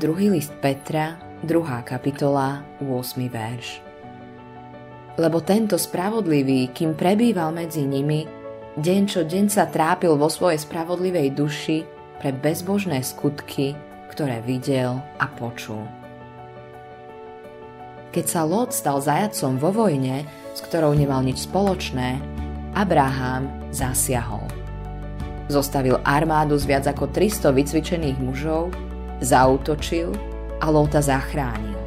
Druhý list Petra, 2. kapitola, 8. verš. Lebo tento spravodlivý, kým prebýval medzi nimi, deň čo deň sa trápil vo svojej spravodlivej duši pre bezbožné skutky, ktoré videl a počul. Keď sa Lot stal zajacom vo vojne, s ktorou nemal nič spoločné, Abraham zasiahol. Zostavil armádu z viac ako 300 vycvičených mužov zautočil a Lota zachránil.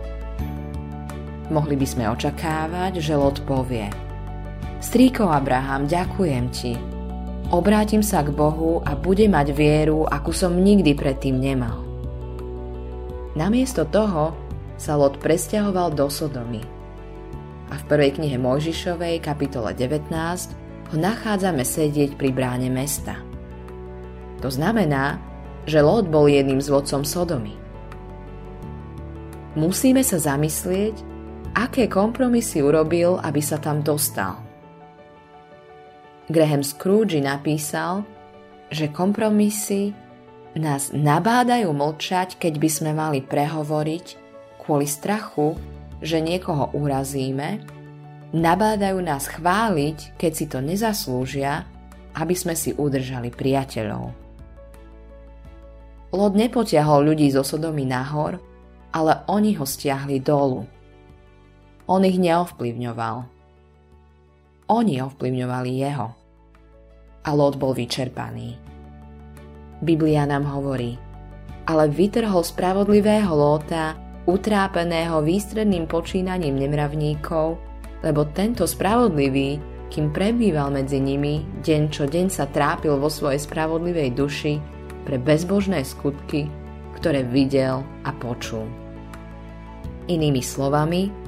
Mohli by sme očakávať, že Lot povie Strýko Abraham, ďakujem ti. Obrátim sa k Bohu a bude mať vieru, akú som nikdy predtým nemal. Namiesto toho sa Lot presťahoval do Sodomy. A v prvej knihe Mojžišovej, kapitole 19, ho nachádzame sedieť pri bráne mesta. To znamená, že Lot bol jedným z vodcom Sodomy. Musíme sa zamyslieť, aké kompromisy urobil, aby sa tam dostal. Graham Scrooge napísal, že kompromisy nás nabádajú mlčať, keď by sme mali prehovoriť kvôli strachu, že niekoho urazíme, nabádajú nás chváliť, keď si to nezaslúžia, aby sme si udržali priateľov. Lod nepotiahol ľudí zo Sodomy nahor, ale oni ho stiahli dolu. On ich neovplyvňoval. Oni ovplyvňovali jeho. A Lot bol vyčerpaný. Biblia nám hovorí, ale vytrhol spravodlivého Lóta, utrápeného výstredným počínaním nemravníkov, lebo tento spravodlivý, kým prebýval medzi nimi, deň čo deň sa trápil vo svojej spravodlivej duši, pre bezbožné skutky, ktoré videl a počul. Inými slovami,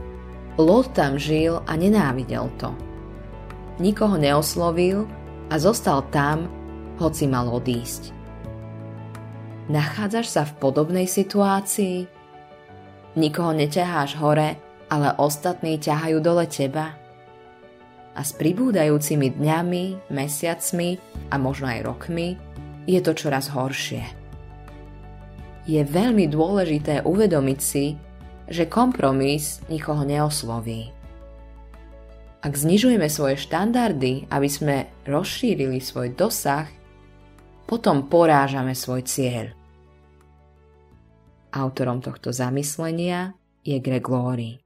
Lot tam žil a nenávidel to. Nikoho neoslovil a zostal tam, hoci mal odísť. Nachádzaš sa v podobnej situácii? Nikoho neťaháš hore, ale ostatní ťahajú dole teba? A s pribúdajúcimi dňami, mesiacmi a možno aj rokmi je to čoraz horšie. Je veľmi dôležité uvedomiť si, že kompromis nikoho neosloví. Ak znižujeme svoje štandardy, aby sme rozšírili svoj dosah, potom porážame svoj cieľ. Autorom tohto zamyslenia je Greg Laurie.